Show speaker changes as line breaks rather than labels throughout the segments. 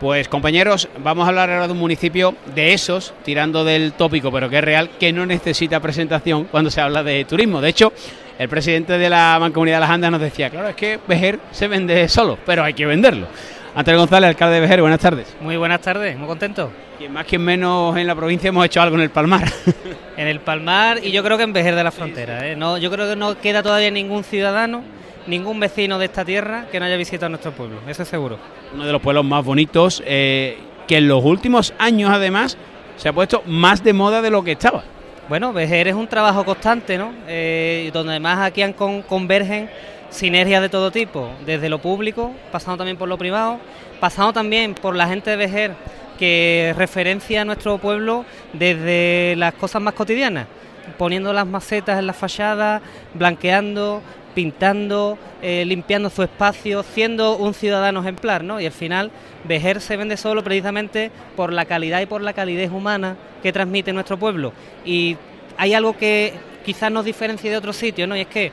Pues compañeros, vamos a hablar ahora de un municipio de esos, tirando del tópico, pero que es real, que no necesita presentación cuando se habla de turismo. De hecho, el presidente de la Mancomunidad de las Andas nos decía, claro, es que Vejer se vende solo, pero hay que venderlo. Antonio González, alcalde de Vejer, buenas tardes.
Muy buenas tardes, muy contento.
Quien más, quien menos en la provincia hemos hecho algo en el Palmar.
en el Palmar y yo creo que en Vejer de la Frontera. ¿eh? No, yo creo que no queda todavía ningún ciudadano, ningún vecino de esta tierra que no haya visitado nuestro pueblo, eso es seguro.
Uno de los pueblos más bonitos, eh, que en los últimos años además se ha puesto más de moda de lo que estaba.
Bueno, Vejer es un trabajo constante, ¿no? Eh, donde además aquí convergen sinergias de todo tipo, desde lo público, pasando también por lo privado, pasando también por la gente de Vejer que referencia a nuestro pueblo desde las cosas más cotidianas, poniendo las macetas en las fachadas, blanqueando, pintando, eh, limpiando su espacio, siendo un ciudadano ejemplar, ¿no? Y al final Vejer se vende solo precisamente por la calidad y por la calidez humana que transmite nuestro pueblo. Y hay algo que quizás nos diferencie de otros sitios, ¿no? Y es que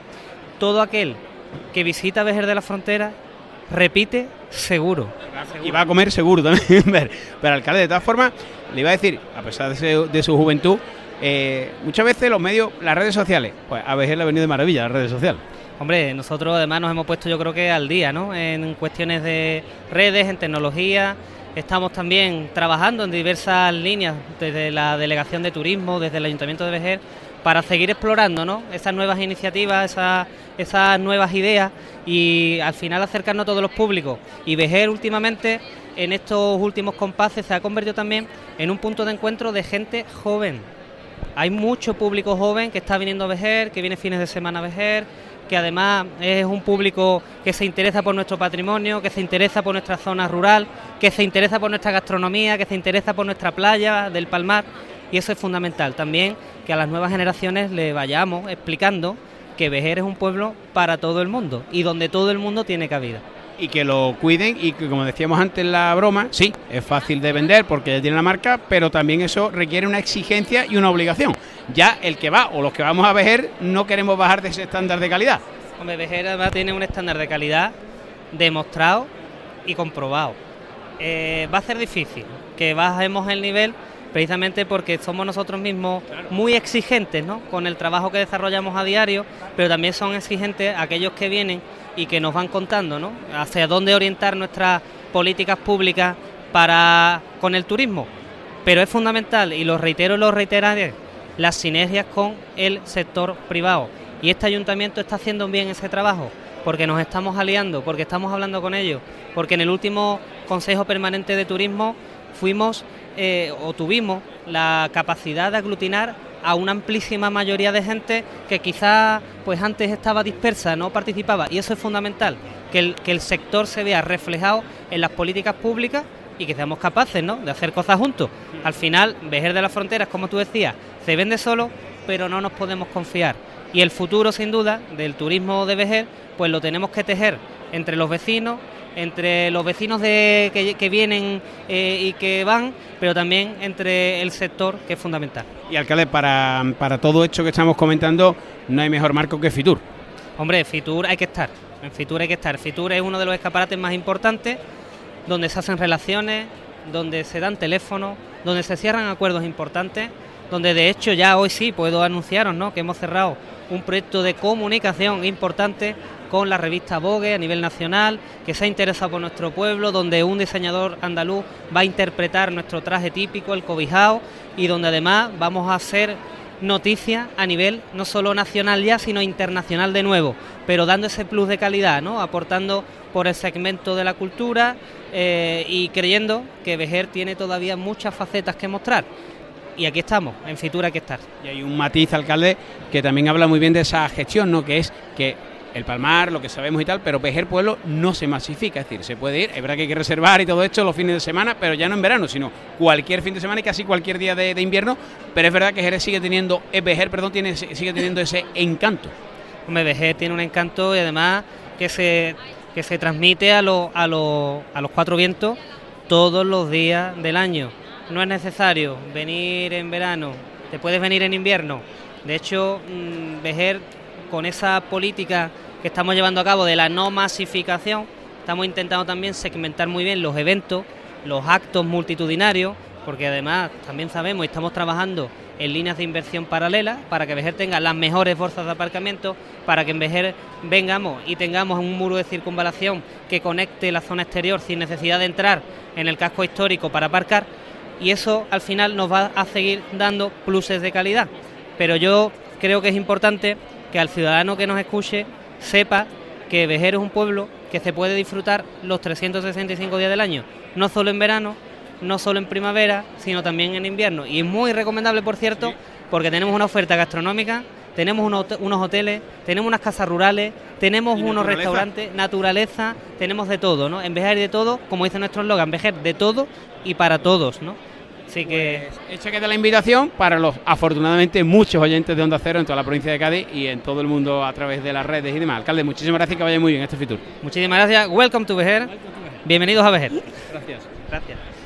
todo aquel que visita Vejer de la Frontera repite seguro.
Y va a comer seguro también. Pero alcalde, de todas formas, le iba a decir, a pesar de, su juventud, eh, muchas veces los medios, las redes sociales, pues a Vejer le ha venido de maravilla las redes sociales.
Hombre, nosotros además nos hemos puesto yo creo que al día, ¿no? En cuestiones de redes, en tecnología. Estamos también trabajando en diversas líneas desde la Delegación de Turismo, desde el Ayuntamiento de Vejer, para seguir explorando ¿no? esas nuevas iniciativas, esas, esas nuevas ideas y al final acercarnos a todos los públicos. Y Vejer últimamente, en estos últimos compases, se ha convertido también en un punto de encuentro de gente joven. Hay mucho público joven que está viniendo a Vejer, que viene fines de semana a Vejer, que además es un público que se interesa por nuestro patrimonio, que se interesa por nuestra zona rural, que se interesa por nuestra gastronomía, que se interesa por nuestra playa del Palmar y eso es fundamental. También que a las nuevas generaciones le vayamos explicando que Vejer es un pueblo para todo el mundo y donde todo el mundo tiene cabida.
Y que lo cuiden y que, como decíamos antes en la broma, sí, es fácil de vender porque ya tiene la marca, pero también eso requiere una exigencia y una obligación. Ya el que va o los que vamos a Vejer no queremos bajar de ese estándar de calidad.
Hombre, Vejer además tiene un estándar de calidad demostrado y comprobado. Eh, va a ser difícil que bajemos el nivel precisamente porque somos nosotros mismos muy exigentes ¿no? con el trabajo que desarrollamos a diario, pero también son exigentes aquellos que vienen y que nos van contando ¿no? hacia dónde orientar nuestras políticas públicas para con el turismo. Pero es fundamental, y lo reitero y lo reiteraré, las sinergias con el sector privado. Y este ayuntamiento está haciendo bien ese trabajo, porque nos estamos aliando, porque estamos hablando con ellos, porque en el último Consejo Permanente de Turismo fuimos eh, o tuvimos la capacidad de aglutinar a una amplísima mayoría de gente que quizás pues antes estaba dispersa, no participaba. Y eso es fundamental, que el, que el sector se vea reflejado en las políticas públicas y que seamos capaces ¿no? de hacer cosas juntos. Al final, Vejer de las Fronteras, como tú decías, se vende solo, pero no nos podemos confiar. Y el futuro, sin duda, del turismo de Vejer, pues lo tenemos que tejer entre los vecinos, entre los vecinos de, que, vienen eh, y que van, pero también entre el sector, que es fundamental.
Y alcalde, para, para todo esto que estamos comentando, no hay mejor marco que Fitur.
Hombre, Fitur hay que estar, en Fitur hay que estar. Fitur es uno de los escaparates más importantes, donde se hacen relaciones, donde se dan teléfonos, donde se cierran acuerdos importantes, donde de hecho ya hoy sí puedo anunciaros ¿no? que hemos cerrado un proyecto de comunicación importante con la revista Vogue a nivel nacional, que se ha interesado por nuestro pueblo, donde un diseñador andaluz va a interpretar nuestro traje típico, el cobijao, y donde además vamos a hacer noticia a nivel no solo nacional ya, sino internacional de nuevo, pero dando ese plus de calidad, ¿no? aportando por el segmento de la cultura eh, y creyendo que Vejer tiene todavía muchas facetas que mostrar y aquí estamos, en Fitura hay que estar.
Y hay un matiz, alcalde, que también habla muy bien de esa gestión, ¿no? Que es que el Palmar, lo que sabemos y tal, pero Vejer Pueblo no se masifica, es decir, se puede ir, es verdad que hay que reservar y todo esto los fines de semana, pero ya no en verano, sino cualquier fin de semana y casi cualquier día de, invierno, pero es verdad que Jerez sigue teniendo, Vejer, perdón, tiene, sigue teniendo ese encanto.
Hombre, Vejer tiene un encanto y además que se, que se transmite a, a, a los cuatro vientos todos los días del año. No es necesario venir en verano, te puedes venir en invierno. De hecho, mm, Vejer con esa política que estamos llevando a cabo de la no masificación, estamos intentando también segmentar muy bien los eventos los actos multitudinarios, porque además también sabemos y estamos trabajando en líneas de inversión paralelas para que Vejer tenga las mejores bolsas de aparcamiento, para que en Vejer vengamos y tengamos un muro de circunvalación que conecte la zona exterior sin necesidad de entrar en el casco histórico para aparcar y eso al final nos va a seguir dando pluses de calidad. Pero yo creo que es importante que al ciudadano que nos escuche sepa que Vejer es un pueblo que se puede disfrutar los 365 días del año, no solo en verano, no solo en primavera, sino también en invierno. Y es muy recomendable, por cierto, porque tenemos una oferta gastronómica, tenemos unos, hoteles, tenemos unas casas rurales, tenemos unos restaurantes, naturaleza, tenemos de todo, ¿no? En Vejer de todo, como dice nuestro eslogan, Vejer de todo y para todos, ¿no?
Así que... Pues, hecha queda la invitación para los, afortunadamente, muchos oyentes de Onda Cero en toda la provincia de Cádiz y en todo el mundo a través de las redes y demás. Alcalde, muchísimas gracias que vaya muy bien este Fitur.
Muchísimas gracias. Welcome to Vejer. Bienvenidos a Vejer.
Gracias.
Gracias.